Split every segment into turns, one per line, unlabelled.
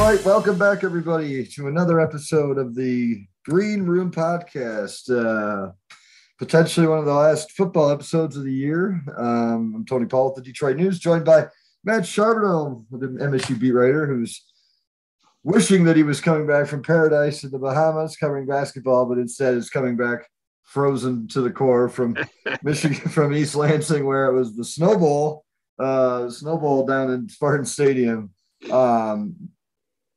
Right, welcome back, everybody, to another episode of the Green Room Podcast. Uh, potentially one of the last football episodes of the year. Um, I'm Tony Paul with the Detroit News, joined by Matt Charbonneau, the MSU beat writer, who's wishing that he was coming back from paradise in the Bahamas covering basketball, but instead is coming back frozen to the core from Michigan, from East Lansing, where it was the Snow Bowl, uh, Snow Bowl down in Spartan Stadium. Um,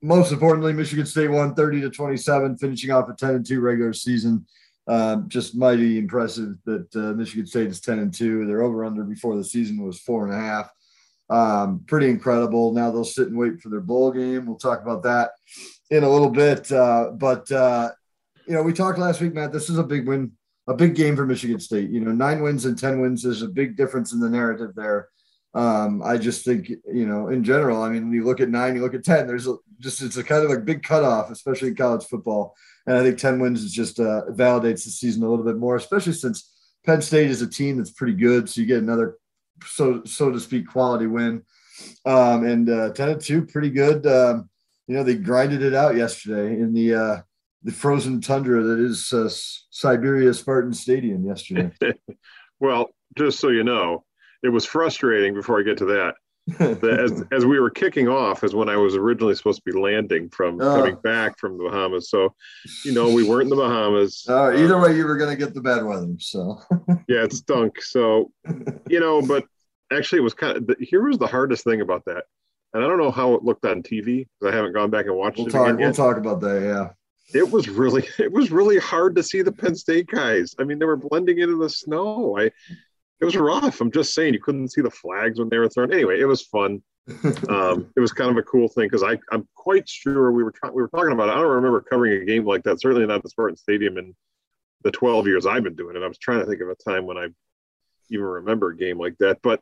most importantly, Michigan State won 30 to 27, finishing off a 10 and 2 regular season. Um, just mighty impressive that uh, Michigan State is 10 and 2. Their over under before the season was four and a half. Um, pretty incredible. Now they'll sit and wait for their bowl game. We'll talk about that in a little bit. Uh, but, uh, you know, we talked last week, Matt. This is a big win, a big game for Michigan State. You know, nine wins and 10 wins. There's a big difference in the narrative there. Um, I just think, you know, in general, I mean, you look at nine, you look at 10, there's a, just, it's a kind of a big cutoff, especially in college football. And I think 10 wins is just uh, validates the season a little bit more, especially since Penn State is a team that's pretty good. So you get another so so to speak, quality win. Um, and uh, 10 and 2, pretty good. Um, you know, they grinded it out yesterday in the uh, the frozen tundra that is uh, Siberia Spartan Stadium yesterday.
well, just so you know, it was frustrating before I get to that. as, as we were kicking off is when I was originally supposed to be landing from oh. coming back from the Bahamas. So, you know, we weren't in the Bahamas.
Uh, either way, you were going to get the bad weather. So,
yeah, it stunk. So, you know, but actually, it was kind of here was the hardest thing about that, and I don't know how it looked on TV because I haven't gone back and watched
we'll
it.
Talk, we'll talk about that. Yeah,
it was really it was really hard to see the Penn State guys. I mean, they were blending into the snow. I it was rough. I'm just saying you couldn't see the flags when they were thrown. Anyway, it was fun. um, it was kind of a cool thing because I I'm quite sure we were trying we were talking about it. I don't remember covering a game like that. Certainly not the Spartan Stadium in the 12 years I've been doing it. I was trying to think of a time when I even remember a game like that. But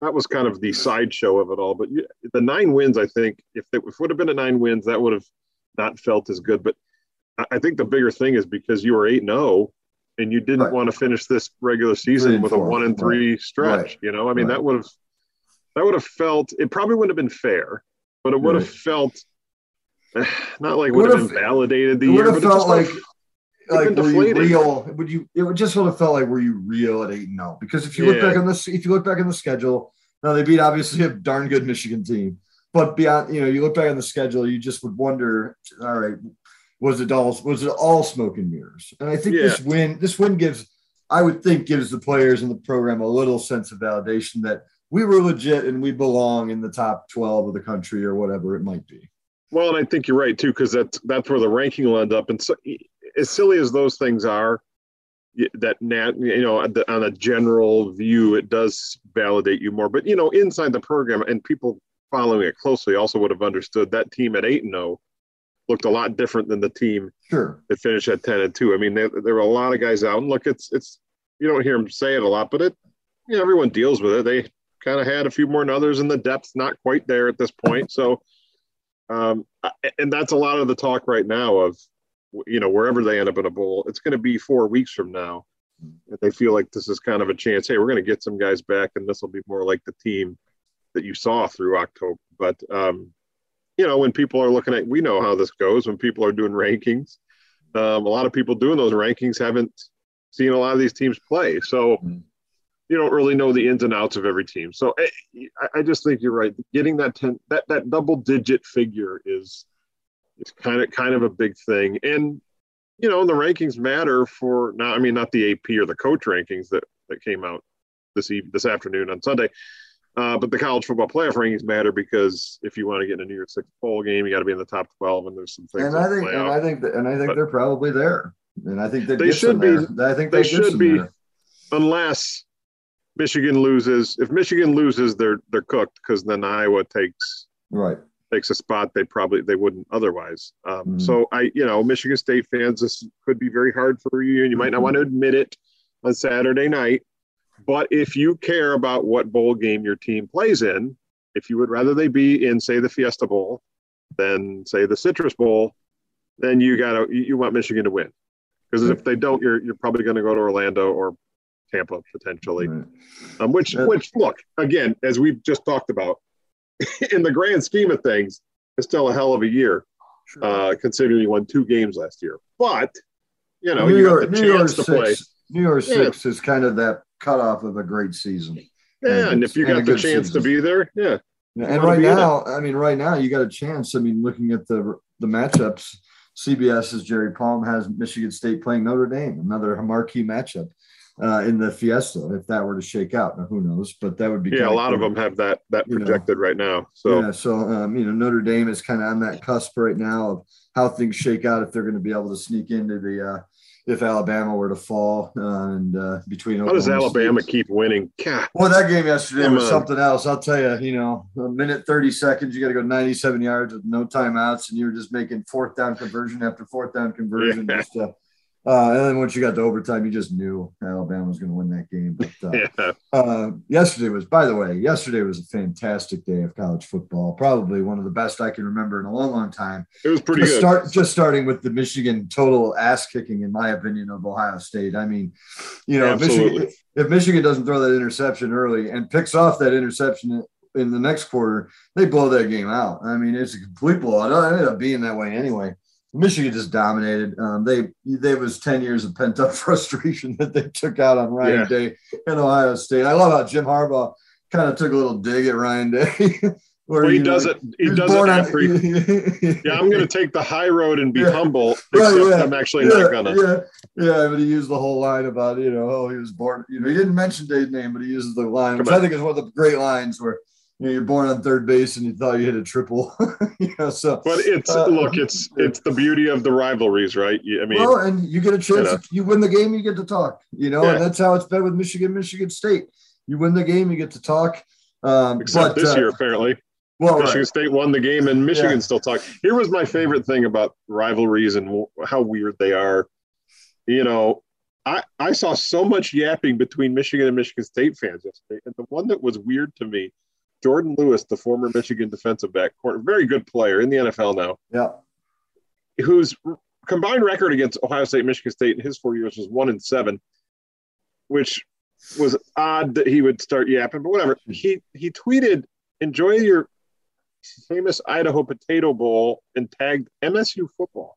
that was kind of the sideshow of it all. But the nine wins, I think, if it, if it would have been a nine wins, that would have not felt as good. But I think the bigger thing is because you were eight zero, oh, and you didn't right. want to finish this regular season with four. a one and three right. stretch. Right. You know, I mean, that would have that would have felt. It probably wouldn't have been fair, but it would have felt not like it would have validated the
it
year.
Would have felt like. Like were you real? Would you? It would just would have felt like were you real at eight and zero? Because if you look back on this, if you look back on the schedule, now they beat obviously a darn good Michigan team, but beyond, you know, you look back on the schedule, you just would wonder, all right, was it all was it all smoke and mirrors? And I think yeah. this win, this win gives, I would think, gives the players in the program a little sense of validation that we were legit and we belong in the top twelve of the country or whatever it might be.
Well, and I think you're right too, because that's that's where the ranking will end up. And so, as silly as those things are, that nat you know on a general view it does validate you more but you know inside the program and people following it closely also would have understood that team at 8 and 0 looked a lot different than the team
sure
that finished at 10 and 2 i mean there, there were a lot of guys out and look it's it's you don't hear them say it a lot but it you know everyone deals with it they kind of had a few more than others and the depth's not quite there at this point so um and that's a lot of the talk right now of you know, wherever they end up in a bowl, it's going to be four weeks from now. If they feel like this is kind of a chance, hey, we're going to get some guys back, and this will be more like the team that you saw through October. But um, you know, when people are looking at, we know how this goes. When people are doing rankings, um, a lot of people doing those rankings haven't seen a lot of these teams play, so you don't really know the ins and outs of every team. So eh, I, I just think you're right. Getting that ten, that that double digit figure is it's kind of kind of a big thing. And you know, the rankings matter for now. I mean, not the AP or the coach rankings that that came out this eve, this afternoon on Sunday. Uh, but the college football playoff rankings matter because if you want to get in a New Year's Six bowl game, you got to be in the top twelve, and there's some things.
And I think, and I think, that, and I think
but
they're probably there. And I think
they should be.
There. I think they, should be. There.
unless Michigan loses. If Michigan loses, they're they're cooked because then Iowa takes
Right.
takes a spot they probably they wouldn't otherwise. Um,
Mhm.
So I, you know, Michigan State fans, this could be very hard for you, and you might not
Mhm.
want to admit it on Saturday night. But if you care about what bowl game your team plays in, if you would rather they be in, say, the Fiesta Bowl than say the Citrus Bowl, then you gotta you you want Michigan to win. Because if they don't, you're you're probably going to go to Orlando or Tampa potentially.
Right.
Um, which, which, look again, as we've just talked about, in the grand scheme of things, it's still a hell of a year,
Sure.
uh, considering you won two games last year. But you know,
New
you
York,
got the
New York
chance to play.
six. New York
Yeah.
six is kind of that cutoff of a great season.
Yeah, and if you
and
got the chance
season.
to be there, yeah,
and right
be in it.
now, I mean, right now you got a chance. I mean, looking at the the matchups, CBS's Jerry Palm has Michigan State playing Notre Dame, another marquee matchup uh, in the Fiesta. If that were to shake out, now who knows? But that would be
yeah, a lot of them have that that
You know.
projected right now. So
yeah, so um, you know Notre Dame is kind of on that cusp right now of how things shake out if they're going to be able to sneak into the uh, if Alabama were to fall uh, and uh, between
how does
Oklahoma State-
Alabama keep winning? God,
Well, that game yesterday
Come
was
on.
something else. I'll tell you, you know, a minute 30 seconds, you got to go 97 yards with no timeouts, and you're just making fourth down conversion after fourth down conversion.
Yeah.
Just, uh, uh, and then once you got to overtime, you just knew Alabama was going to win that game. But uh,
yeah,
uh, yesterday was, by the way, yesterday was a fantastic day of college football. Probably one of the best I can remember in a long, long time.
it was pretty
Just
good.
start just starting with the Michigan total ass kicking, in my opinion, of Ohio State. I mean, you know, if Michigan, if Michigan doesn't throw that interception early and picks off that interception in the next quarter, they blow that game out. I mean, it's a complete blowout. It ended up being that way anyway. Michigan just dominated. Um, they there was ten years of pent up frustration that they took out on Ryan
Yeah.
Day and Ohio State. I love how Jim Harbaugh kind of took a little dig at Ryan Day. where
Well, he
you know,
does it. He does it
on-.
He, yeah, I'm going to take the high road and be
Yeah.
humble,
Right,
except
yeah.
I'm actually
yeah,
not gonna.
Yeah, yeah, but he used the whole line about you know, oh, he was born. You know, he didn't mention Day's name, but he uses the line, which
Come
I think is one of the great lines where you know, you're born on third base and you thought you hit a triple. you know, so
But it's
Uh,
look, it's it's the beauty of the rivalries, right? I mean,
well, and you get a chance.
know.
you win the game, you get to talk. You know,
Yeah.
and that's how it's been with Michigan, Michigan State. You win the game, you get to talk. Um,
except
but,
this
uh,
year apparently.
well, right.
Michigan State won the game, and Michigan
Yeah.
still talk. Here was my favorite thing about rivalries and how weird they are. You know, I I saw so much yapping between Michigan and Michigan State fans yesterday, and the one that was weird to me, Jordan Lewis, the former Michigan defensive back, very good player in the NFL now,
yeah,
whose combined record against Ohio State, Michigan State in his four years was one and seven, which was odd that he would start yapping, but whatever. Hmm. He he tweeted, "Enjoy your famous Idaho Potato Bowl," and tagged MSU football.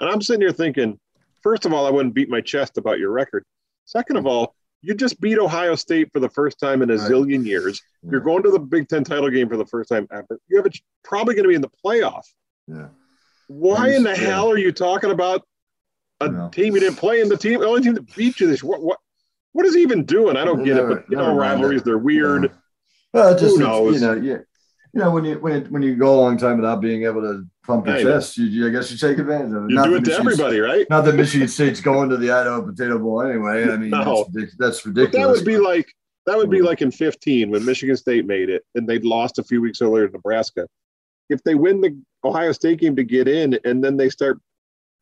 And I'm sitting here thinking, first of all, I wouldn't beat my chest about your record. Second of all, you just beat Ohio State for the first time in a
Right.
zillion years. You're going to the Big Ten title game for the first time ever. You're probably going to be in the playoff.
yeah.
Why in the
Yeah.
hell are you talking about a
No.
team you didn't play in the team? The only team that beat you this what what what is he even doing? I don't get it. But you know, rivalries they're weird.
Yeah. Well, just
Who knows?
you know, you, you know when you when it, when you go a long time without being able to pump your
I
chest, you, you I guess you take advantage of it.
You
Not
do it to everybody, right?
Not that Michigan State's going to the Idaho Potato Bowl anyway. I mean,
No.
that's, that's
But
ridiculous.
that would be like that would be
Hmm.
like in 15 when Michigan State made it and they'd lost a few weeks earlier to Nebraska. If they win the Ohio State game to get in and then they start,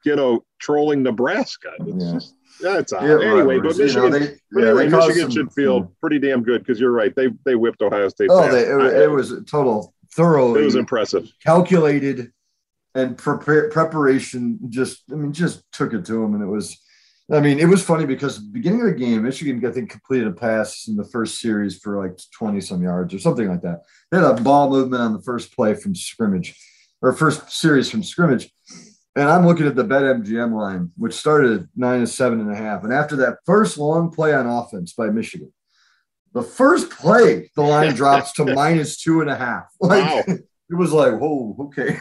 you know, trolling Nebraska, it's
Yeah.
just that's odd.
Yeah,
anyway, but
rivalries, you know,
Michigan,
they-
but
yeah,
anyway,
they
Michigan
some-
should feel pretty damn good because you're right. They they whipped Ohio State.
Oh, they, it, it was a total thorough.
it was impressive.
calculated and prepare, preparation. Just I mean, just took it to them, and it was. I mean, it was funny because at the beginning of the game, Michigan, I think, completed a pass in the first series for like 20 some yards or something like that. They had a ball movement on the first play from scrimmage or first series from scrimmage. And I'm looking at the BetMGM line, which started at nine to seven and a half. And after that first long play on offense by Michigan, the first play, the line drops to minus two and a half. Like,
Wow.
it was like, whoa, okay.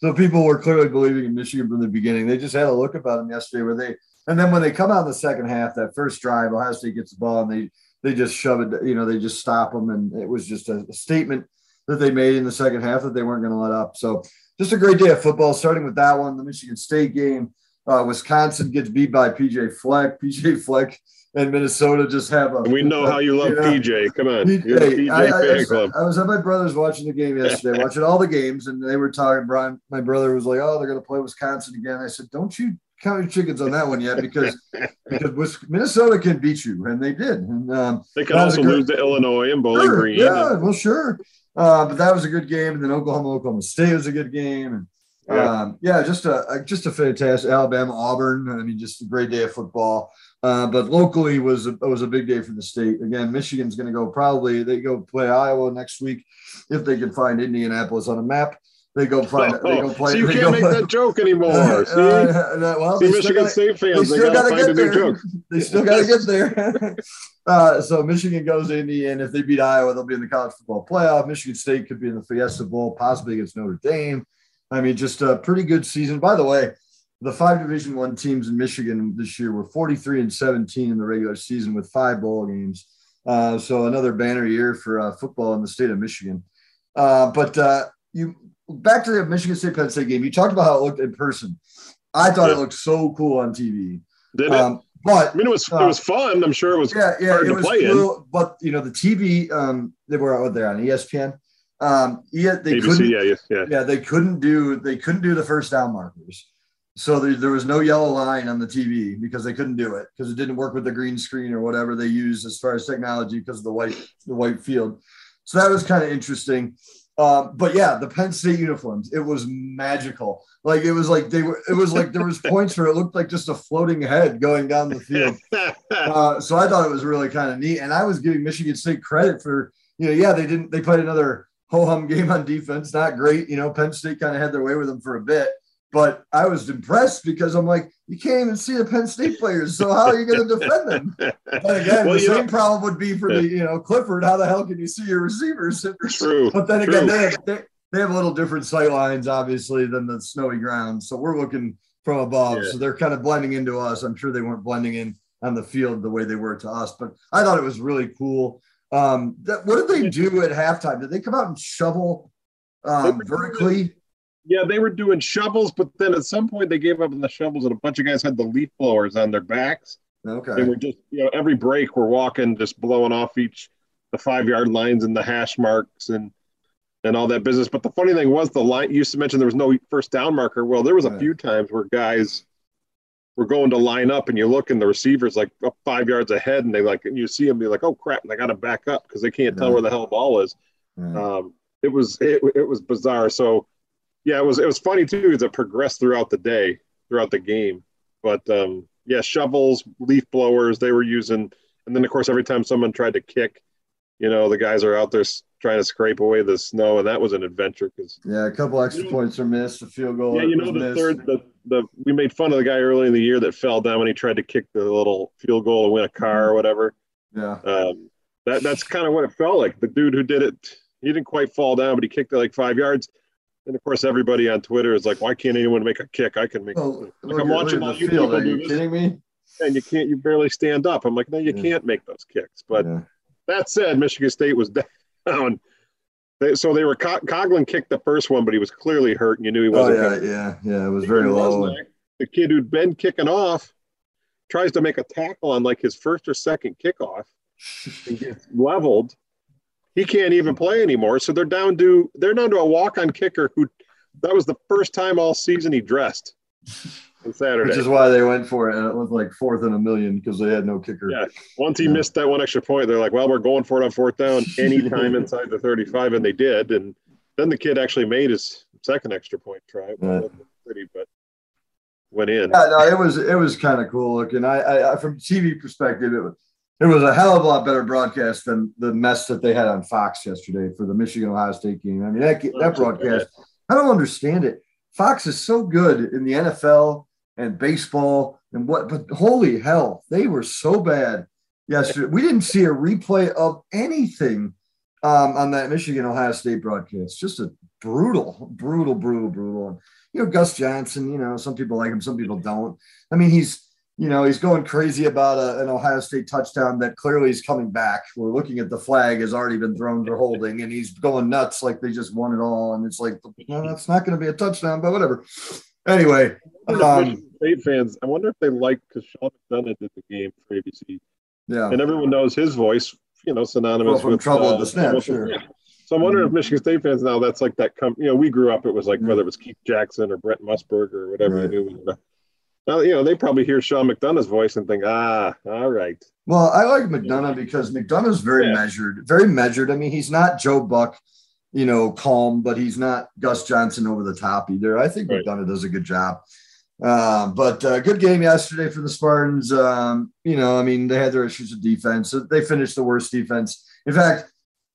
so people were clearly believing in Michigan from the beginning. They just had a look about them yesterday where they, and then when they come out in the second half, that first drive, Ohio State gets the ball and they they just shove it, you know, they just stop them, and it was just a, a statement that they made in the second half that they weren't going to let up. So just a great day of football, starting with that one, the Michigan State game. Uh, Wisconsin gets beat by PJ Fleck. PJ Fleck and Minnesota just have a.
We know how you love
know,
PJ. Come on, you're the PJ
I,
fan
I,
club.
I was at my brother's watching the game yesterday, watching all the games, and they were talking. Brian, my brother was like, "Oh, they're going to play Wisconsin again." I said, "Don't you count your chickens on that one yet, because because Minnesota can beat you, and they did." And um,
They can also
good-
lose to Illinois and Bowling
Sure,
Green.
Yeah,
and-
well, sure. Uh, but that was a good game, and then Oklahoma, Oklahoma State was a good game, and
Yeah.
um, yeah, just a, just a fantastic Alabama, Auburn. I mean, just a great day of football. Uh, but locally was a, was a big day for the state. Again, Michigan's going to go probably they go play Iowa next week if they can find Indianapolis on a map. They go find they go
Oh,
play.
so you can't make
play-
that joke anymore. See,
Uh, uh, well,
See Michigan
gotta-
State fans, they,
still
find a
get there.
joke.
They still got to get there. uh, so Michigan goes to Indy, and if they beat Iowa, they'll be in the college football playoff. Michigan State could be in the Fiesta Bowl, possibly against Notre Dame. I mean, just a pretty good season. By the way, the five Division One teams in Michigan this year were 43 and 17 in the regular season with five bowl games. Uh, so another banner year for uh, football in the state of Michigan. Uh, but uh, you back to the Michigan State Penn State game. You talked about how it looked in person. I thought it looked so cool on TV.
Did it?
Um, but
I mean, it was
uh,
it was fun. I'm sure it was.
yeah, yeah,
hard
it
to
was
play in.
cool. But you know, the TV, um, they were out there on ESPN. Um, yeah, they
ABC,
couldn't.
yeah, yeah, yeah.
Yeah, they couldn't do. They couldn't do the first down markers. So there, there was no yellow line on the TV because they couldn't do it because it didn't work with the green screen or whatever they used as far as technology because of the white the white field. So that was kind of interesting. Um, but yeah, the Penn State uniforms, it was magical. Like it was like they were. It was like there was points where it looked like just a floating head going down the field. Uh, so I thought it was really kind of neat, and I was giving Michigan State credit for you know, yeah, they didn't. They played another ho hum game on defense, not great. You know, Penn State kind of had their way with them for a bit, but I was impressed because I'm like, you can't even see the Penn State players, so how are you going to defend them? But again,
Well,
the
you know-
same problem would be for the you know Clifford. How the hell can you see your receivers?
True.
But then again,
True.
they have, they, they have a little different sight lines, obviously, than the snowy ground. So we're looking from above.
Yeah.
So they're kind of blending into us. I'm sure they weren't blending in on the field the way they were to us, but I thought it was really cool. Um, that, what did they do at halftime? Did they come out and shovel um, vertically?
Yeah, they were doing shovels, but then at some point they gave up on the shovels, and a bunch of guys had the leaf blowers on their backs.
Okay.
They were just, you know, every break we're walking, just blowing off each the five yard lines and the hash marks and and all that business. But the funny thing was the line you used to mention there was no first down marker. Well, there was a
Right.
few times where guys were going to line up and you look and the receivers like up five yards ahead and they like and you see them be like, oh crap, and they got to back up because they can't tell where the hell ball is.
Yeah.
Um, it was it, it was bizarre. So yeah, it was it was funny too as it progressed throughout the day, throughout the game. But um, yeah, shovels, leaf blowers they were using, and then of course every time someone tried to kick, you know, the guys are out there s- trying to scrape away the snow, and that was an adventure because
yeah, a couple extra points are missed. A field goal.
yeah, you know the
missed.
third the the we made fun of the guy early in the year that fell down when he tried to kick the little field goal and win a car or whatever.
Yeah.
Um, that that's kind of what it felt like. The dude who did it, he didn't quite fall down, but he kicked it like five yards. And of course, everybody on Twitter is like, "Why can't anyone make a kick? I can make."
Oh,
like
look
I'm watching all you
field.
people.
Are you kidding me?
and you can't. You barely stand up. I'm like, no, you
Yeah.
can't make those kicks. But
Yeah.
that said, Michigan State was down. They, so they were Co- Coghlin kicked the first one, but he was clearly hurt, and you knew he
Oh
wasn't.
yeah,
gonna-
yeah, yeah. It was very low.
the kid who'd been kicking off tries to make a tackle on like his first or second kickoff and gets leveled. He can't even play anymore. So they're down to they're down to a walk-on kicker who that was the first time all season he dressed on Saturday.
Which is why they went for it, and it was like fourth in a million because they had no kicker.
Yeah. Once he
Yeah.
missed that one extra point, they're like, "Well, we're going for it on fourth down anytime inside the 35," and they did. And then the kid actually made his second extra point try. Well,
Right.
that was pretty, but went in.
Yeah, no, it was it was kind of cool looking. I, I, I from TV perspective, it was it was a hell of a lot better broadcast than the mess that they had on Fox yesterday for the Michigan Ohio State game. I mean, that that broadcast, I don't understand it. Fox is so good in the NFL and baseball and what, but holy hell, they were so bad yesterday. We didn't see a replay of anything um, on that Michigan Ohio State broadcast. Just a brutal, brutal, brutal, brutal. You know, Gus Johnson, you know, some people like him, some people don't. I mean, he's, you know, he's going crazy about a, an Ohio State touchdown that clearly is coming back. We're looking at the flag has already been thrown for holding, and he's going nuts like they just won it all. And it's like, no, that's not going to be a touchdown, but whatever. Anyway, um,
State fans, I wonder if they like because Sean McDonough did the game for ABC.
Yeah.
and everyone knows his voice. You know, synonymous
Well, from
with
Trouble
uh,
the Snap, sure.
yeah. So I'm wondering
Mhm.
if Michigan State fans now that's like that. Com- you know, we grew up. It was like
Mhm.
whether it was Keith Jackson or Brent Musburger or whatever
Right.
you knew. Now you know they probably hear Sean McDonough's voice and think, ah, all right.
Well, I like McDonough because McDonough's very
Yeah.
measured, very measured. I mean, he's not Joe Buck, you know, calm, but he's not Gus Johnson over the top either. I think
Right.
McDonough does a good job. Um, but uh, good game yesterday for the Spartans. Um, you know, I mean, they had their issues with defense. They finished the worst defense. In fact,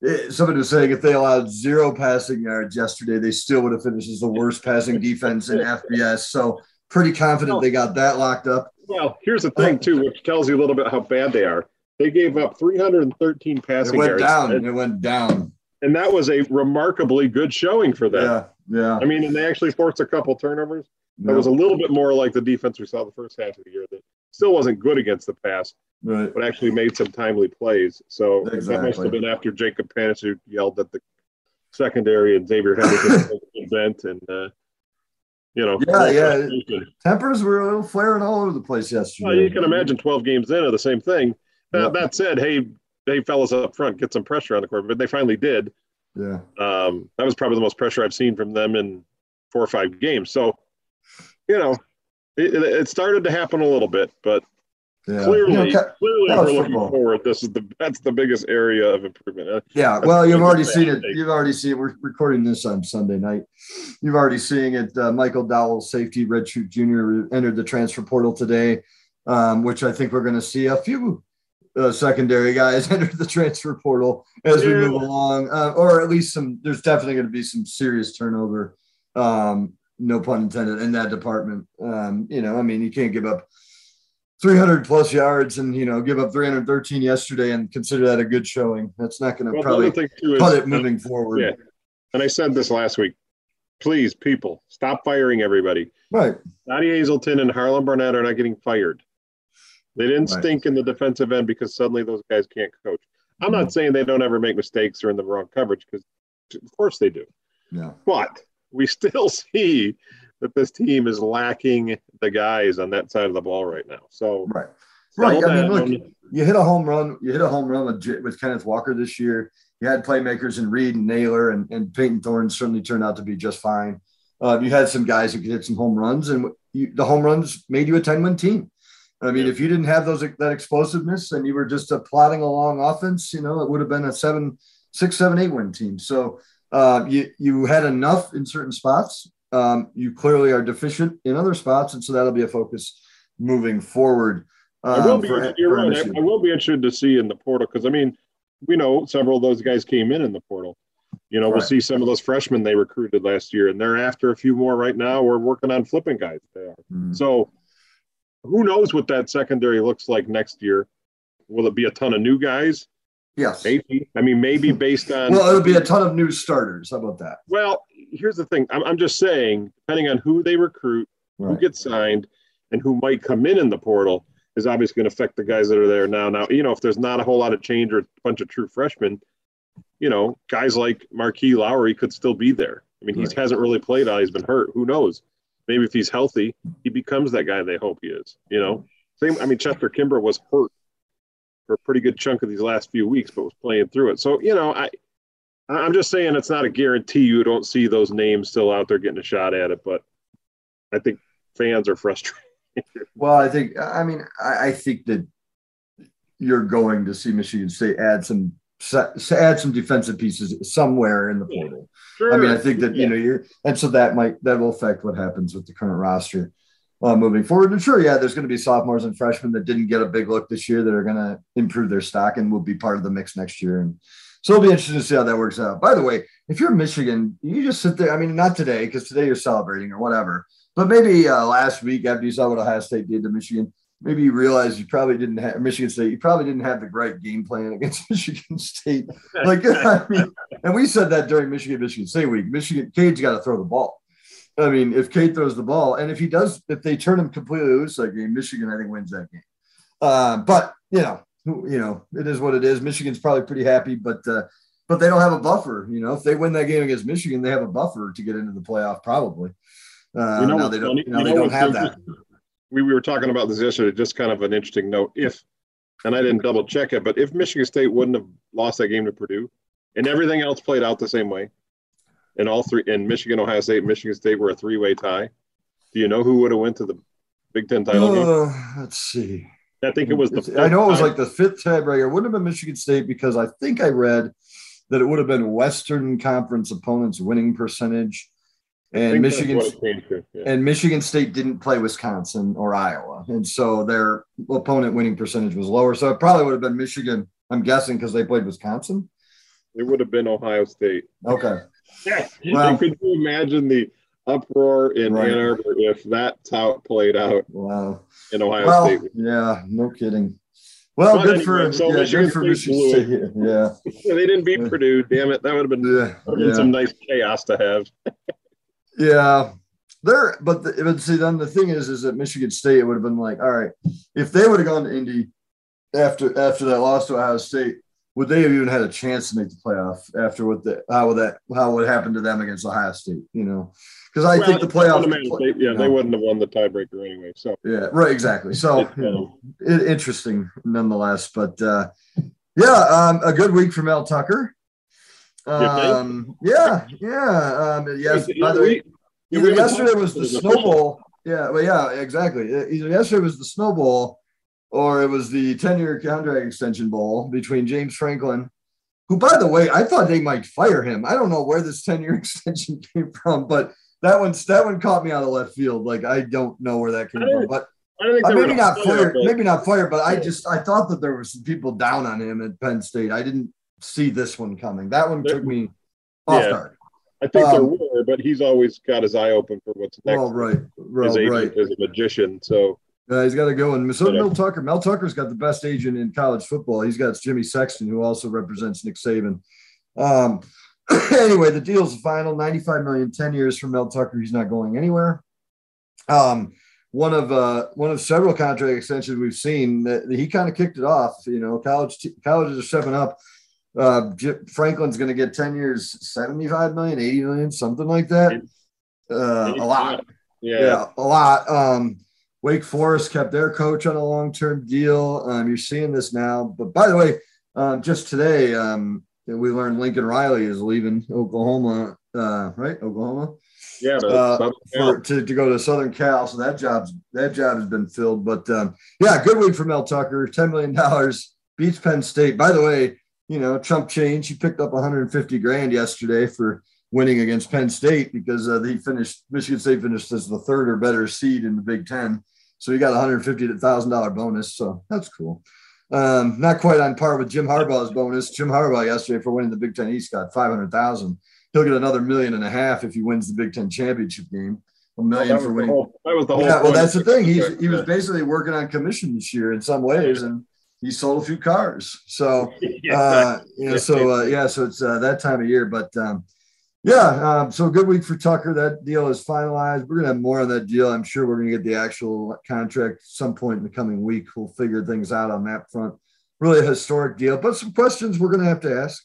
eh, somebody was saying if they allowed zero passing yards yesterday, they still would have finished as the worst passing defense in FBS. So pretty confident they got that locked up.
Well, here's the thing too, which tells you a little bit how bad they are. They gave up 313 passing It
went
yards,
down.
and,
It went down.
and that was a remarkably good showing for them.
Yeah, yeah.
I mean, and they actually forced a couple turnovers. That
Yeah.
was a little bit more like the defense we saw the first half of the year. That still wasn't good against the pass,
Right.
but actually made some timely plays. So that must have been after Jacob Panis who yelled at the secondary and Xavier Henderson bent and uh, you know.
Yeah, yeah. Tempers were a little flaring all over the place yesterday.
Well, you can imagine 12 games in of the same thing. Now,
Yeah.
That said, hey, hey, fellas up front, get some pressure on the court, but they finally did.
Yeah.
Um, that was probably the most pressure I've seen from them in four or five games. So, you know, it- it started to happen a little bit, but
Yeah.
clearly,
You know,
clearly, we're looking
football.
forward. This is the that's the biggest area of improvement.
Yeah.
That's
Well, you've already seen it.
take.
You've already seen it. We're recording this on Sunday night. You've already seen it. Uh, Michael Dowell, safety redshirt junior, entered the transfer portal today, um, which I think we're going to see a few uh, secondary guys enter the transfer portal as we move along, uh, or at least some. There's definitely going to be some serious turnover. Um, no pun intended in that department. Um, you know, I mean, you can't give up 300 plus yards and you know give up 313 yesterday and consider that a good showing. That's not going to
well,
probably
other thing too is,
put it moving forward.
yeah. and I said this last week. Please, people, stop firing everybody.
Right.
Donnie Hazelton and Harlon Barnett are not getting fired. They didn't
Right.
stink in the defensive end because suddenly those guys can't coach. I'm
Mm-hmm.
not saying they don't ever make mistakes or in the wrong coverage because, of course, they do.
Yeah.
But we still see that this team is lacking the guys on that side of the ball right now. So,
Right. Right. I mean, look, you hit a home run. You hit a home run with, with Kenneth Walker this year. You had playmakers in Reed and Nailor, and, and Payton Thorne certainly turned out to be just fine. Uh, you had some guys who could hit some home runs, and you, the home runs made you a 10 win team. I mean,
Yeah.
if you didn't have those that explosiveness and you were just a plodding along offense, you know, it would have been a seven, six, seven, eight win team. So uh, you you had enough in certain spots. Um, you clearly are deficient in other spots, and so that'll be a focus moving forward.
I will
um,
be,
for-
you're
for
right. I, I will be interested to see in the portal because I mean, we know several of those guys came in in the portal. You know, we'll see some of those freshmen they recruited last year, and they're after a few more right now. We're working on flipping guys. They are.
Mhm.
So, who knows what that secondary looks like next year? Will it be a ton of new guys?
Yes.
Maybe. I mean, maybe based on.
Well, it'll be a ton of new starters. How about that?
Well, here's the thing. I'm, I'm just saying, depending on who they recruit, who gets signed, and who might come in in the portal, is obviously going to affect the guys that are there now. Now, you know, if there's not a whole lot of change or a bunch of true freshmen, you know, guys like Marqui Lowery could still be there. I mean, he
Right.
hasn't really played out. He's been hurt. Who knows? Maybe if he's healthy, he becomes that guy they hope he is. You know, same. I mean, Chester Kimbrough was hurt for a pretty good chunk of these last few weeks, but was playing through it. So, you know, I, I'm just saying it's not a guarantee you don't see those names still out there getting a shot at it, but I think fans are frustrated.
Well, I think. I mean, I, I think that you're going to see Michigan State add some add some defensive pieces somewhere in the portal.
Sure.
I mean, I think that
Yeah.
you know you're, and so that might that will affect what happens with the current roster uh, moving forward. And sure, yeah, there's going to be sophomores and freshmen that didn't get a big look this year that are going to improve their stock and will be part of the mix next year. And so it'll be interesting to see how that works out. By the way, if you're Michigan, you just sit there. I mean, not today because today you're celebrating or whatever, but maybe uh, last week after you saw what Ohio State did to Michigan. Maybe you realize you probably didn't have Michigan State. You probably didn't have the right game plan against Michigan State. Like, I mean, and we said that during Michigan Michigan State week. Michigan Cade's got to throw the ball. I mean, if Cade throws the ball, and if he does, if they turn him completely loose that game, Michigan I think wins that game. Uh, but you know, you know, it is what it is. Michigan's probably pretty happy, but uh, but they don't have a buffer. You know, if they win that game against Michigan, they have a buffer to get into the playoff probably. Uh,
You know
now they don't.
You
they
know
don't have that.
We, we were talking about this yesterday, just kind of an interesting note. If and I didn't double check it, but if Michigan State wouldn't have lost that game to Purdue, and everything else played out the same way, and all three, and Michigan, Ohio State, Michigan State were a three-way tie. Do you know who would have went to the Big Ten title game?
Uh, let's see.
I think it was the.
I know it was
fifth
like the fifth tiebreaker. It wouldn't have been Michigan State because I think I read that it would have been Western Conference opponents winning percentage, and Michigan
what it came to, yeah.
and Michigan State didn't play Wisconsin or Iowa, and so their opponent winning percentage was lower. So it probably would have been Michigan. I'm guessing because they played Wisconsin.
It would have been Ohio State.
Okay.
Yeah.
Well-
could you imagine the uproar in
Right.
Ann Arbor if that's how it played out
Wow.
in Ohio
Well,
State?
yeah, no kidding. Well, good
anyway,
for
so
yeah, good for Michigan State. Yeah,
They didn't beat Purdue. Damn it. That would have been,
yeah,
would have been
yeah.
some nice chaos to have.
Yeah, there. But the, but see, then the thing is, is that Michigan State would have been like, all right, if they would have gone to Indy after after that loss to Ohio State, would they have even had a chance to make the playoff after what the how would that how would happen to them against Ohio State? You know, because I think the playoff.
They- yeah, they wouldn't have won the tiebreaker anyway. So
Yeah, right. Exactly. So
It's,
you know, it, interesting nonetheless. But uh, yeah, um, a good week for Mel Tucker. Um, yeah, yeah. Um, yes. By the way,
we- we
Either
haven't
yesterday was the
it
Snow
officially.
Bowl. Yeah, well, yeah, exactly. Either yesterday was the Snow Bowl, or it was the 10 year contract extension bowl between James Franklin, who, by the way, I thought they might fire him. I don't know where this 10 year extension came from, but that one's that one caught me out of left field. Like I don't know where that came from, but
I don't think
uh, maybe not
fire,
fired.
but-
Maybe not fired, but I just I thought that there were some people down on him at Penn State. I didn't see this one coming. That one took me off
Yeah.
guard.
I think there
um,
were, but he's always got his eye open for what's next.
Well, right,
agent
right.
is a magician, so
Uh, he's got to go. And so Mel Tucker. Mel Tucker's got the best agent in college football. He's got Jimmy Sexton, who also represents Nick Saban. Um, anyway, the deal's the final 95 million, 10 years from Mel Tucker. He's not going anywhere. Um, one of uh, one of several contract extensions we've seen that he kind of kicked it off. You know, college colleges are stepping up. Uh, J- Franklin's going to get 10 years, 75 million, 80 million, something like that. Uh, a lot
Yeah,
yeah, a lot. Um, Wake Forest kept their coach on a long term deal. Um, you're seeing this now. But by the way, um, just today, um, we learned Lincoln Riley is leaving Oklahoma, uh, right? Oklahoma
yeah.
uh, for, to, to go to Southern Cal. So that job's that job has been filled. But um, yeah, good week for Mel Tucker. Ten million dollars beats Penn State. By the way, you know Trump change. He picked up 150 grand yesterday for winning against Penn State because uh, they finished Michigan State finished as the third or better seed in the Big Ten. So he got a 150 thousand dollar bonus. So that's cool. Um, not quite on par with Jim Harbaugh's bonus. Jim Harbaugh yesterday for winning the Big Ten East got 500,000 he'll get another million and a half if he wins the Big Ten championship game. A million
was
for winning.
whole, that was the whole.
Yeah, well, that's the thing. He's he was basically working on commission this year in some ways, and he sold a few cars. So
Yeah,
uh, you know, so uh, yeah, so it's uh, that time of year. But um, yeah, um, so good week for Tucker. That deal is finalized. We're gonna have more on that deal. I'm sure we're gonna get the actual contract some point in the coming week. We'll figure things out on that front. Really a historic deal, but some questions we're gonna have to ask.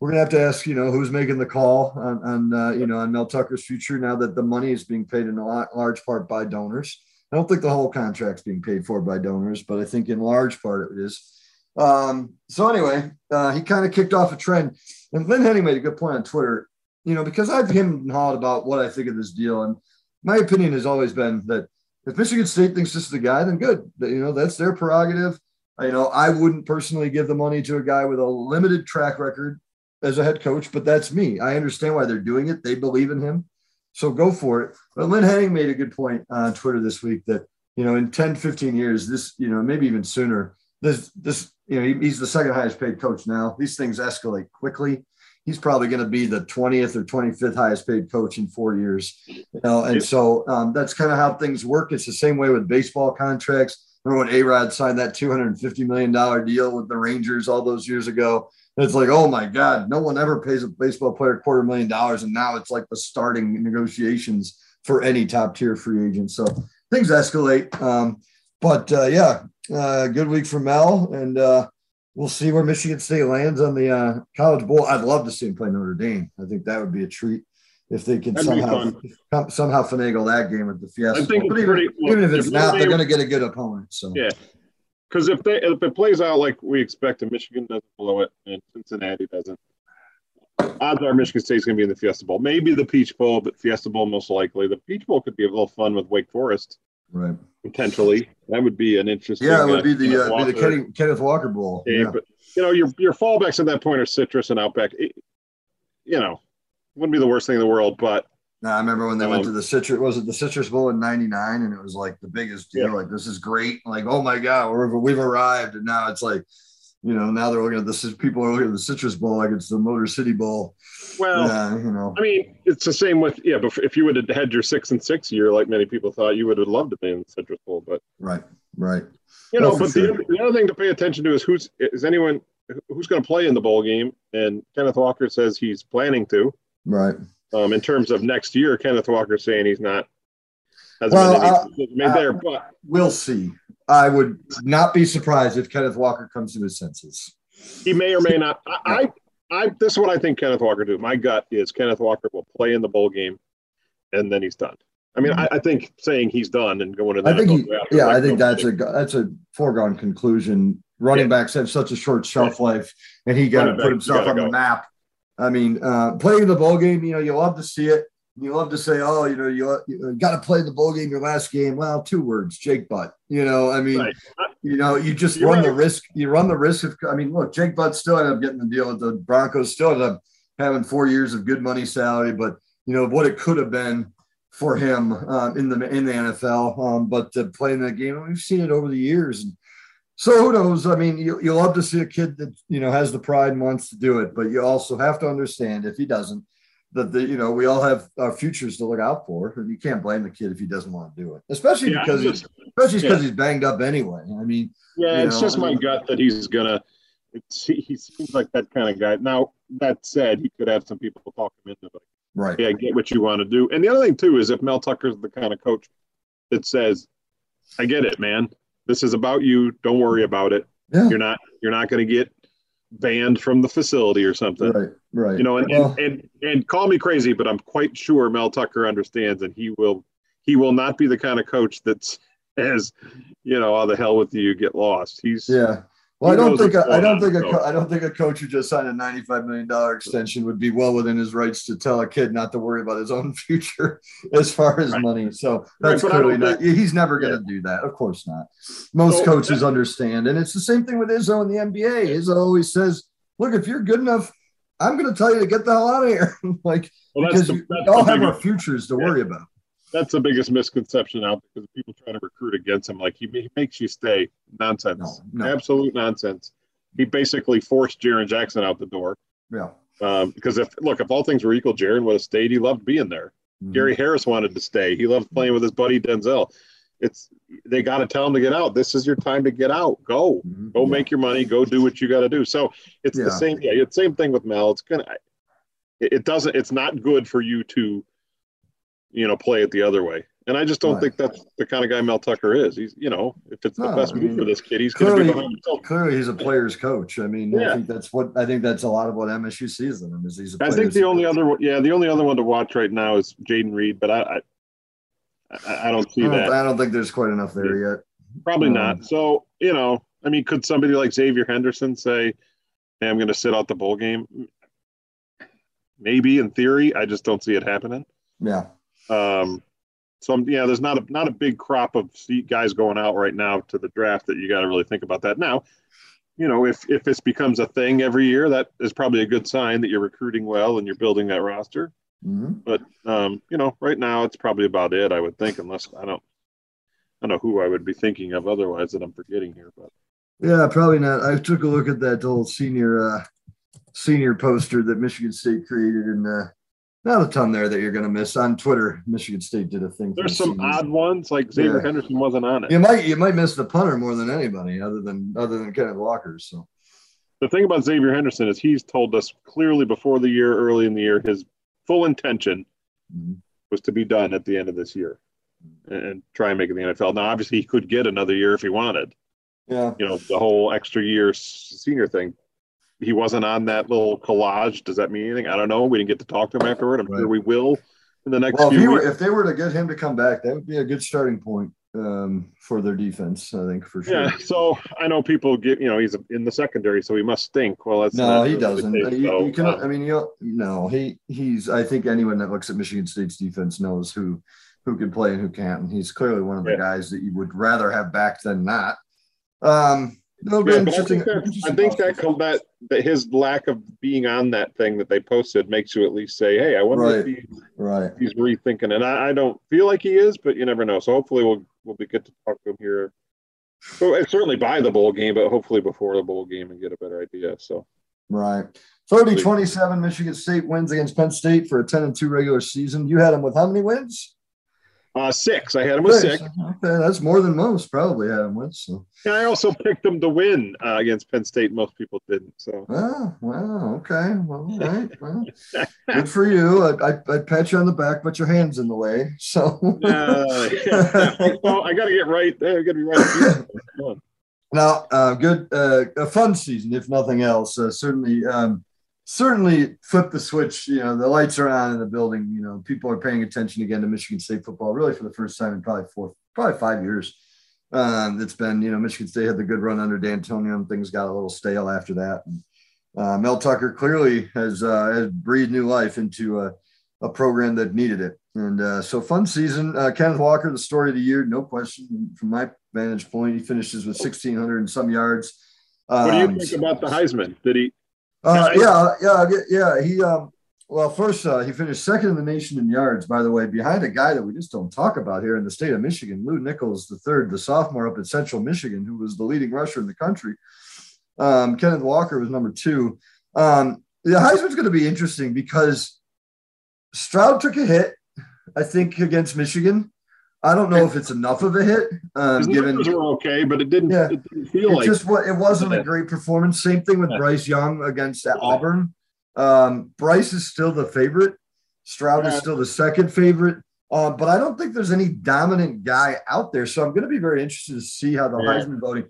We're gonna have to ask, you know, who's making the call on, on uh, you know, on Mel Tucker's future now that the money is being paid in a lot, large part by donors. I don't think the whole contract's being paid for by donors, but I think in large part it is. Um, so anyway, uh, he kind of kicked off a trend. And Lynn Henning made a good point on Twitter, you know, because I've him and hawed about what I think of this deal. And my opinion has always been that if Michigan State thinks this is the guy, then good. You know, that's their prerogative. You know, I wouldn't personally give the money to a guy with a limited track record as a head coach, but that's me. I understand why they're doing it. They believe in him. So go for it. But Lynn Henning made a good point on Twitter this week that, you know, in 10, 15 years, this, you know, maybe even sooner, this, this, you know, he, he's the second highest paid coach now. These things escalate quickly. He's probably going to be the 20th or 25th highest paid coach in four years. You know, and so um, that's kind of how things work. It's the same way with baseball contracts. Remember when A Rod signed that $250 million deal with the Rangers all those years ago? It's like, oh my God, no one ever pays a baseball player a quarter million dollars. And now it's like the starting negotiations for any top tier free agent. So things escalate. Um, but uh, yeah, uh, good week for Mel. And uh, we'll see where Michigan State lands on the uh, College Bowl. I'd love to see him play Notre Dame. I think that would be a treat if they can somehow somehow finagle that game at the Fiesta.
I think
even,
pretty- well,
even if it's
if
not, they're going to get a good opponent. So
Yeah. because if they if it plays out like we expect and Michigan doesn't blow it and Cincinnati doesn't, odds are Michigan State's going to be in the Fiesta Bowl. Maybe the Peach Bowl, but Fiesta Bowl most likely. The Peach Bowl could be a little fun with Wake Forest
Right.
potentially. That would be an interesting.
Yeah, it would
uh,
be the,
Kenneth
uh, be the
Walker
Kenneth, Walker Bowl. Yeah.
But you know, your your fallbacks at that point are Citrus and Outback. It, you know, wouldn't be the worst thing in the world, but
No, I remember when they went
Um,
to the citrus. Was it the Citrus Bowl in '99? And it was like the biggest deal.
Yeah.
Like this is great. Like oh my god, we're, we've arrived. And now it's like, you know, now they're looking at this. People are looking at the Citrus Bowl like it's the Motor City Bowl.
well.
yeah, you know.
I mean, it's the same with yeah. But if you would have had your six and six year, like many people thought, you would have loved to be in the Citrus Bowl. But
Right. Right.
you know,
Oh, for
but
sure.
the, the other thing to pay attention to is who's is anyone who's going to play in the bowl game. And Kenneth Walker says he's planning to.
Right.
Um, in terms of next year, Kenneth Walker saying he's not. Hasn't
Well, uh,
made
uh,
there, but
We'll see. I would not be surprised if Kenneth Walker comes to his senses.
he may or may not. I, I, I, this is what I think Kenneth Walker do. My gut is Kenneth Walker will play in the bowl game, and then he's done. I mean, I, I think saying he's done and going to the
I think, he, yeah, I think that's a that's a foregone conclusion. Running backs have such a short shelf life, and he got to put himself on the map. I mean, uh, playing the bowl game, you know, you love to see it. You love to say, oh, you know, you, you got to play the bowl game your last game. Well, two words, Jake Butt. You know, I mean,
Right.
you know, you just
You're
run the risk. You run the risk of. I mean, look, Jake Butt still ended up getting the deal with the Broncos. Still ended up having four years of good money salary, but you know what it could have been for him um, in the in the NFL. Um, but to play in that game, we've seen it over the years. And so who knows? I mean, you you love to see a kid that you know has the pride and wants to do it, but you also have to understand if he doesn't, that the you know we all have our futures to look out for, and you can't blame the kid if he doesn't want to do it, especially
Yeah,
because
I'm
he's especially because
yeah.
he's banged up anyway. I mean,
Yeah, it's
know,
just
I
my gut that he's gonna. It's, he he seems like that kind of guy. Now that said, he could have some people talk him into it.
right?
Yeah, get what you want to do. And the other thing too is if Mel Tucker's the kind of coach that says, "I get it, man. This is about you. Don't worry about it.
Yeah,
You're not you're not going to get banned from the facility or something."
right, right.
You know, and,
Well-
and and and call me crazy, but I'm quite sure Mel Tucker understands, and he will he will not be the kind of coach that says, you know, all the hell with you, get lost. He's
Yeah. Well, I don't think
what's
I don't think
on,
a co- I don't think a coach who just signed a ninety-five million dollar extension would be well within his rights to tell a kid not to worry about his own future as far as
Right.
money. So that's
but I
clearly
don't
not. He's never going to do that. Of course not. Most
So-
coaches understand, and it's the same thing with Izzo in the NBA. Izzo always says, "Look, if you're good enough, I'm going to tell you to get the hell out of here." like
well,
because
the,
we all have our futures to
Yeah.
worry about.
that's the biggest misconception out because people try to recruit against him. Like he, he makes you stay. Nonsense.
No, no.
Absolute nonsense. He basically forced Jaren Jackson out the door.
Yeah.
Um, because if look, if all things were equal, Jaren would have stayed. He loved being there.
Mhm.
Gary Harris wanted to stay. He loved playing with his buddy Denzel. It's they got to tell him to get out. This is your time to get out. Go,
Mhm.
go
Yeah.
make your money. Go do what you got to do. So it's
Yeah.
the same. Yeah, it's same thing with Mel. It's gonna. It, it doesn't. It's not good for you to, you know, play it the other way. And I just don't
Right.
think that's the kind of guy Mel Tucker is. He's, you know, if it's the
No,
best
I
move for this kid, he's going to be
clearly-
behind.
Clearly, he's a player's coach. I mean, I think that's what I think that's a lot of what MSU sees in him is he's a
I think the only
coach.
other, yeah, the only other one to watch right now is Jayden Reed, but I, I, I- I don't see
I don't,
that.
I don't think there's quite enough there yet.
Probably
Um,
not. So, you know, I mean, could somebody like Xavier Henderson say, hey, I'm going to sit out the bowl game? Maybe in theory. I just don't see it happening.
Yeah.
Um, so, yeah, there's not a not a big crop of guys going out right now to the draft that you got to really think about that. Now, you know, if if this becomes a thing every year, that is probably a good sign that you're recruiting well and you're building that roster.
Mhm.
But um, you know, right now it's probably about it. I would think, unless I don't, I don't know who I would be thinking of otherwise that I'm forgetting here. But
Yeah, probably not. I took a look at that old senior uh, senior poster that Michigan State created, and uh, not a ton there that you're going to miss on Twitter. Michigan State did a thing.
there's some
seniors.
odd ones like Xavier
Yeah.
Henderson wasn't on it.
You might you might miss the punter more than anybody, other than other than Kenneth Walker. So
The thing about Xavier Henderson is he's told us clearly before the year, early in the year, his full intention
Mhm.
was to be done at the end of this year and, and try and make it the NFL. Now, obviously, he could get another year if he wanted.
yeah,
You know, the whole extra year senior thing. He wasn't on that little collage. Does that mean anything? I don't know. We didn't get to talk to him afterward. I'm sure we will in the next
well, if,
few
he
weeks.
were, if they were to get him to come back, that would be a good starting point. Um, for their defense. I think for sure.
Yeah. So I know people get, you know, he's in the secondary, so he must stink. Well, that's
No, he doesn't.
case,
You,
so,
you can,
uh,
I mean, you know, no, he he's. I think anyone that looks at Michigan State's defense knows who who can play and who can't. And he's clearly one of the
Yeah.
guys that you would rather have back than not. Um, it'll be
yeah, but I think that, I think that, come that that his lack of being on that thing that they posted makes you at least say, "Hey, I wonder if
Right.
he,
right.
he's rethinking." And I, I don't feel like he is, but you never know. So hopefully, we'll we'll be good to talk to him here. Well, and certainly by the bowl game, but hopefully before the bowl game and get a better idea. So
Right. 30 27, Michigan State wins against Penn State for a 10 and 2 regular season. You had them with how many wins?
Uh, six. I had him with six.
Okay, that's more than most probably had them with. So,
And I also picked them to win uh, against Penn State. Most people didn't. So
wow, wow, okay. Well, all right. Well, good for you. I, I, I pat you on the back, but your hand's in the way. So,
Uh, well, I got to get right. There. I got to be right.
Now, uh, good, uh, a fun season, if nothing else. Uh, certainly, um, certainly flip the switch. You know, the lights are on in the building. You know, people are paying attention again to Michigan State football, really for the first time in probably four, probably five years. Um, it's been, you know, Michigan State had the good run under D'Antonio, and things got a little stale after that. And, uh, Mel Tucker clearly has uh, has breathed new life into a, a program that needed it. And uh, so, fun season. Uh, Kenneth Walker, the story of the year, no question. From my vantage point, he finishes with 1,600 and some yards.
What do you
Um,
think about the Heisman? Did he?
Uh, yeah, yeah, yeah. He um, well, first uh, he finished second in the nation in yards. By the way, behind a guy that we just don't talk about here in the state of Michigan, Lew Nichols, the third, the sophomore up at Central Michigan, who was the leading rusher in the country. Um, Kenneth Walker was number two. Um, the Heisman's going to be interesting because Stroud took a hit, I think, against Michigan. I don't know if it's enough of a hit, um, given
were okay, but it didn't.
Yeah.
It didn't feel
it
like.
just wa- it wasn't a great performance. Same thing with Bryce Young against Auburn. Um, Bryce is still the favorite. Stroud is still the second favorite. Um, but I don't think there's any dominant guy out there. So I'm going to be very interested to see how the
Yeah.
Heisman voting.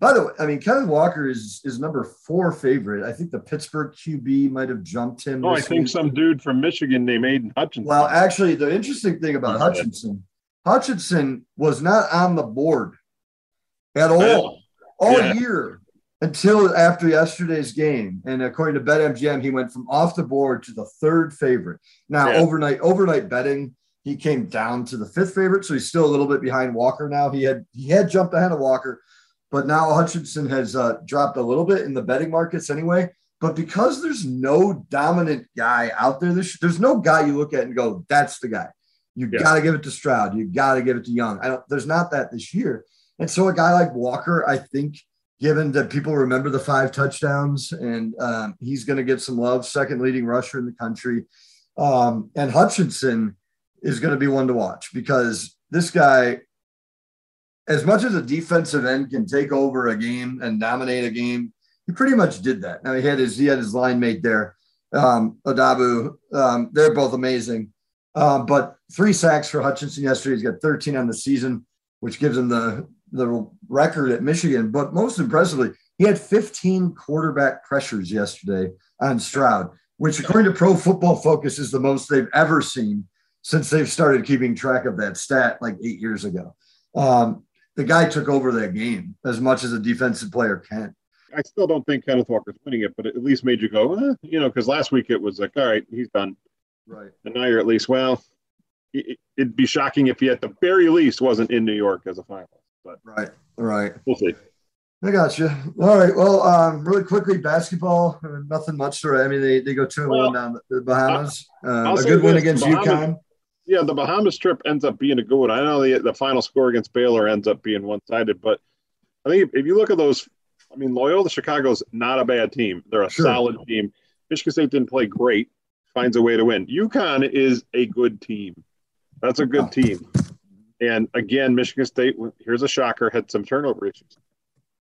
By the way, I mean Kevin Walker is is number four favorite. I think the Pittsburgh QB might have jumped him.
oh, I think
week.
some dude from Michigan named Aidan Hutchinson.
Well, actually, the interesting thing about. Hutchinson, Hutchinson was not on the board at all all
Yeah.
year until after yesterday's game. And according to BetMGM, he went from off the board to the third favorite. Now,
Yeah.
overnight overnight betting, he came down to the fifth favorite, so he's still a little bit behind Walker. Now he had he had jumped ahead of Walker, but now Hutchinson has uh, dropped a little bit in the betting markets anyway. But because there's no dominant guy out there, this there's no guy you look at and go, "That's the guy." You
Yeah.
got to give it to Stroud. You got to give it to Young. I don't. There's not that this year. And so a guy like Walker, I think, given that people remember the five touchdowns and um, he's going to get some love, second leading rusher in the country. Um, and Hutchinson is going to be one to watch because this guy, as much as a defensive end can take over a game and dominate a game, he pretty much did that. Now he had his he had his line mate there, um, Ojabo. Um, they're both amazing. Um, but three sacks for Hutchinson yesterday. He's got 13 on the season, which gives him the the record at Michigan. But most impressively, he had 15 quarterback pressures yesterday on Stroud, which according to Pro Football Focus is the most they've ever seen since they've started keeping track of that stat like eight years ago. Um, the guy took over that game as much as a defensive player can.
I still don't think Kenneth Walker's winning it, but it at least made you go, eh, you know, because last week it was like, all right, he's done.
Right.
And now you're at least, well, it, it'd be shocking if he at the very least wasn't in New York as a finalist, but
Right. Right.
we'll see.
I got you. All right. Well, um, really quickly, basketball. Nothing much to. I mean, they, they go two and
Well,
one down the Bahamas. Uh, a good win against
Bahamas-
UConn.
Yeah, the Bahamas trip ends up being a good one. I know the the final score against Baylor ends up being one sided, but I think if, if you look at those, I mean, Loyola Chicago's not a bad team. They're a
Sure.
solid team. Michigan State didn't play great, finds a way to win. UConn is a good team. That's a good team. And again, Michigan State, here's a shocker, had some turnover issues.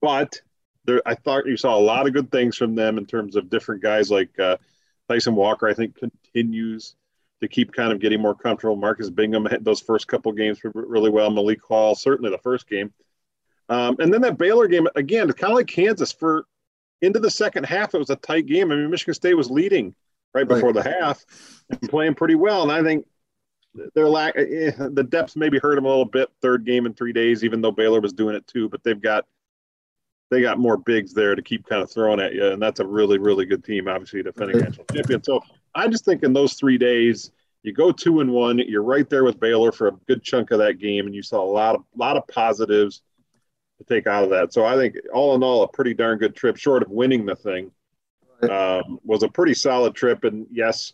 But there, I thought you saw a lot of good things from them in terms of different guys like uh, Tyson Walker, I think, continues to keep kind of getting more comfortable. Marcus Bingham had those first couple games really well. Malik Hall, certainly the first game. Um, and then that Baylor game, again, it's kind of like Kansas for into the second half, it was a tight game. I mean, Michigan State was leading right
Right.
before the half and playing pretty well. And I think their lack eh, the depth maybe hurt them a little bit. Third game in three days, even though Baylor was doing it too. But they've got they got more bigs there to keep kind of throwing at you, and that's a really really good team. Obviously, defending national champion. So I just think in those three days, you go two and one, you're right there with Baylor for a good chunk of that game, and you saw a lot of lot of positives to take out of that. So I think all in all, a pretty darn good trip, short of winning the thing. Um, was a pretty solid trip, and yes,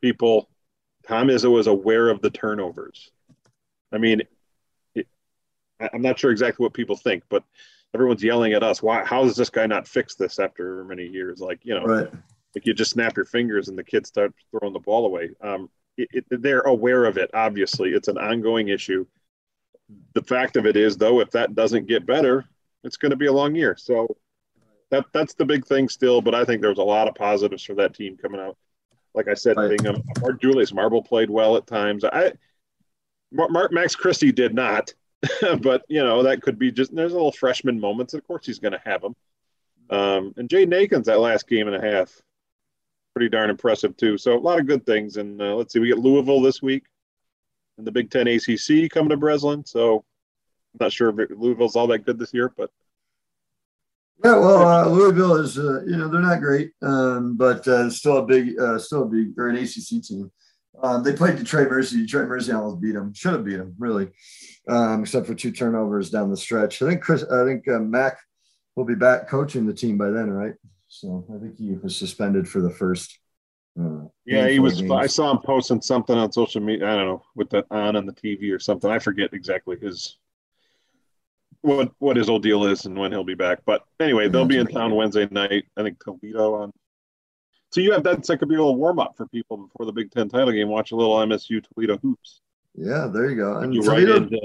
people Tom Izzo was aware of the turnovers. I mean, it, I'm not sure exactly what people think, but everyone's yelling at us. Why? How does this guy not fix this after many years? Like you know,
Right.
like you just snap your fingers and the kids start throwing the ball away. Um, it, it, they're aware of it. Obviously, it's an ongoing issue. The fact of it is, though, if that doesn't get better, it's going to be a long year. So that that's the big thing still. But I think there was a lot of positives for that team coming out. Like I said,
Right.
Bingham, Mark Julius Marble played well at times. I Mark, Max Christie did not, but you know that could be just there's a little freshman moments. Of course, he's going to have them. Um, and Jaden Akins that last game and a half, pretty darn impressive too. So a lot of good things. And uh, let's see, we get Louisville this week, and the Big Ten ACC coming to Breslin. So I'm not sure if Louisville's all that good this year, but
Yeah, well, uh, Louisville is, uh, you know, they're not great, um, but uh, still a big, uh, still a big, or an ACC team. Um, they played Detroit Mercy. Detroit Mercy almost beat them. Should have beat them, really, um, except for two turnovers down the stretch. I think Chris, I think uh, Mack will be back coaching the team by then, right? So I think he was suspended for the first. Uh,
yeah, he was.
of
I saw him posting something on social media. I don't know with that on on the TV or something. I forget exactly his what what his old deal is and when he'll be back. But anyway, they'll be in town Wednesday night. I think Toledo on. So you have that. That could be a little warm up for people before the Big Ten title game. Watch a little MSU Toledo hoops.
Yeah, there you go. And
You
Toledo,
into.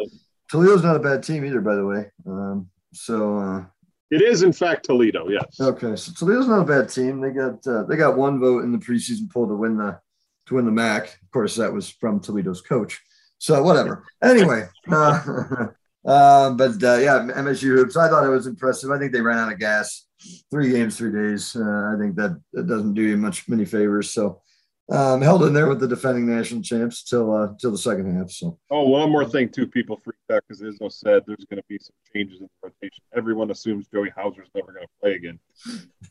Toledo's not a bad team either, by the way. Um, so. Uh,
It is in fact Toledo. Yes.
Okay, so Toledo's not a bad team. They got uh, they got one vote in the preseason poll to win the to win the MAC. Of course, that was from Toledo's coach. So whatever. Anyway, uh, uh, but uh, yeah, MSU hoops. I thought it was impressive. I think they ran out of gas. Three games, three days. Uh, I think that, that doesn't do you much many favors. So um, held in there with the defending national champs till uh, till the second half. So
Oh, one more thing too. People freaked out because Izzo said there's going to be some changes in the rotation. Everyone assumes Joey Hauser's never going to play again,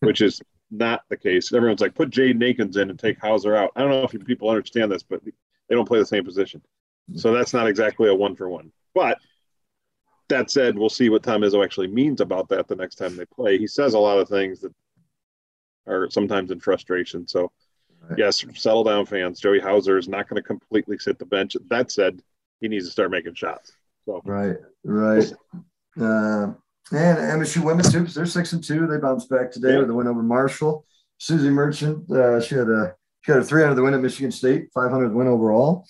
which is not the case. Everyone's like, put Jaden Akins in and take Hauser out. I don't know if people understand this, but they don't play the same position, so that's not exactly a one for one. But that said, we'll see what Tom Izzo actually means about that the next time they play. He says a lot of things that are sometimes in frustration. So.
Right.
Yes, settle down, fans. Joey Hauser is not going to completely sit the bench. That said, he needs to start making shots. So
Right, right. Uh, and MSU women's hoops, they're six and two. They bounced back today
Yeah.
with a win over Marshall. Suzy Merchant, uh, she had a she had a three 300 win at Michigan State, 500 win overall.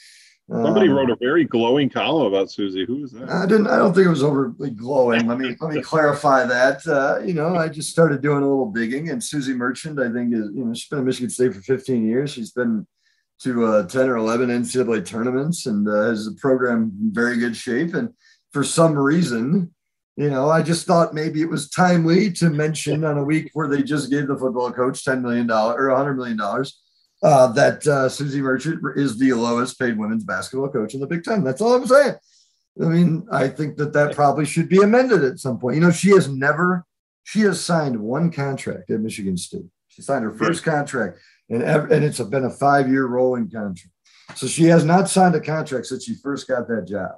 Somebody
Um,
wrote a very glowing column about Suzy. Who was that?
I didn't. I don't think it was overly glowing. Let me let me clarify that. Uh, you know, I just started doing a little digging, and Suzy Merchant, I think, is you know she's been at Michigan State for 15 years. She's been to uh, 10 or 11 NCAA tournaments and uh, has the program in very good shape. And for some reason, you know, I just thought maybe it was timely to mention on a week where they just gave the football coach 10 million dollars or 100 million dollars. Uh, that uh, Suzy Merchant is the lowest paid women's basketball coach in the Big Ten. That's all I'm saying. I mean, I think that that probably should be amended at some point. You know, she has never, she has signed one contract at Michigan State. She signed her first contract, and and it's been a five year rolling contract. So she has not signed a contract since she first got that job.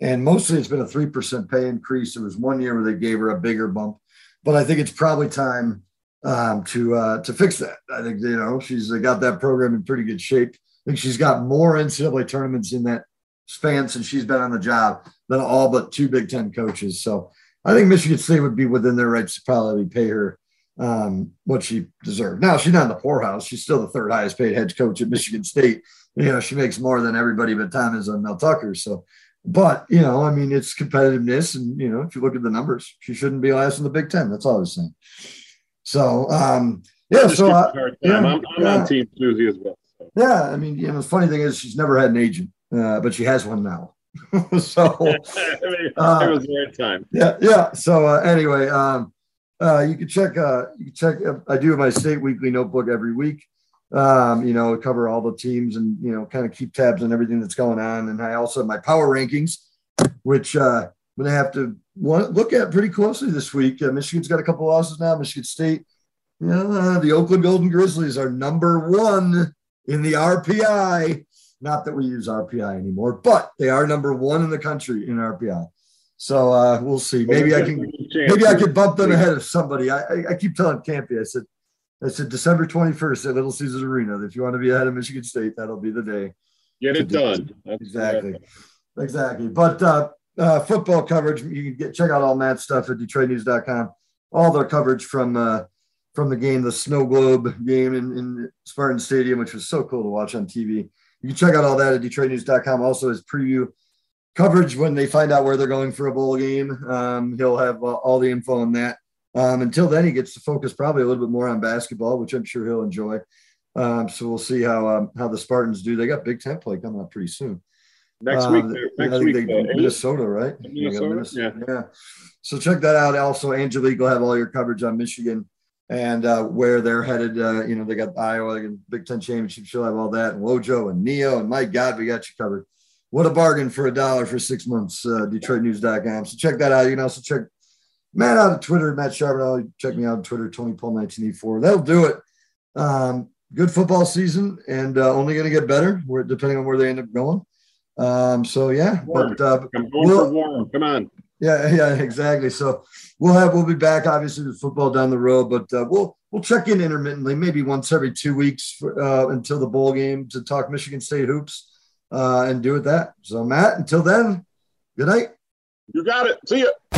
And mostly it's been a 3% pay increase. There was one year where they gave her a bigger bump, but I think it's probably time um, to uh, to fix that. I think, you know, she's got that program in pretty good shape. I think she's got more NCAA tournaments in that span since she's been on the job than all but two Big Ten coaches. So I think Michigan State would be within their rights to probably pay her um, what she deserved. Now she's not in the poorhouse. She's still the third highest paid head coach at Michigan State. You know, she makes more than everybody but Tom is on Mel Tucker. So, but you know, I mean, it's competitiveness, and you know, if you look at the numbers, she shouldn't be last in the Big Ten. That's all I was saying. So, um, yeah.
Just
So, uh,
a hard time.
yeah,
I'm, I'm
yeah.
on Team Suzy as well. So.
yeah, I mean, you know, the funny thing is she's never had an agent, uh, but she has one now. so, Uh,
it was the right time.
yeah, yeah. So uh, anyway, um, uh, you can check. Uh, you can check. Uh, I do my state weekly notebook every week. Um, you know, cover all the teams and you know, kind of keep tabs on everything that's going on. And I also have my power rankings, which uh, I'm going to have to look at pretty closely this week. Uh, Michigan's got a couple losses now. Michigan State, yeah, uh, the Oakland Golden Grizzlies are number one in the RPI. Not that we use RPI anymore, but they are number one in the country in RPI. So uh, we'll see. Maybe I can. Maybe I could bump them ahead of somebody. I, I, I keep telling Kampe. I said, I said December twenty first at Little Caesars Arena. If you want to be ahead of Michigan State, that'll be the day.
Get it done.
exactly, exactly. But uh, uh, football coverage, you can get check out all Matt's stuff at DetroitNews.com. All their coverage from uh, from the game, the Snow Globe game in, in Spartan Stadium, which was so cool to watch on TV. You can check out all that at DetroitNews.com. Also, his preview coverage when they find out where they're going for a bowl game. Um, he'll have all the info on that. Um, until then, he gets to focus probably a little bit more on basketball, which I'm sure he'll enjoy. Um, so we'll see how um, how the Spartans do. They got Big Ten play coming up pretty soon.
Next week, uh, next week,
they, uh, Minnesota, right?
Minnesota, Minnesota,
yeah. yeah. So check that out. Also, Angelique will have all your coverage on Michigan and uh, where they're headed. Uh, you know, they got Iowa, and Big Ten championship. She'll have all that, and Wojo and Neo, and my God, we got you covered. What a bargain for a dollar for six months. Uh, DetroitNews.com. So check that out. You can also check Matt out on Twitter, Matt Charbonneau. Check me out on Twitter, Tony Paul 1984. That'll do it. Um, good football season, and uh, only going to get better. depending on where they end up going. Um, so yeah,
warm. but uh, I'm going we'll, for warm. Come on.
Yeah, yeah, exactly. So we'll have we'll be back obviously with football down the road, but uh, we'll we'll check in intermittently, maybe once every two weeks for, uh, until the bowl game to talk Michigan State hoops uh, and do it that. So Matt, until then, good night.
You got it. See ya.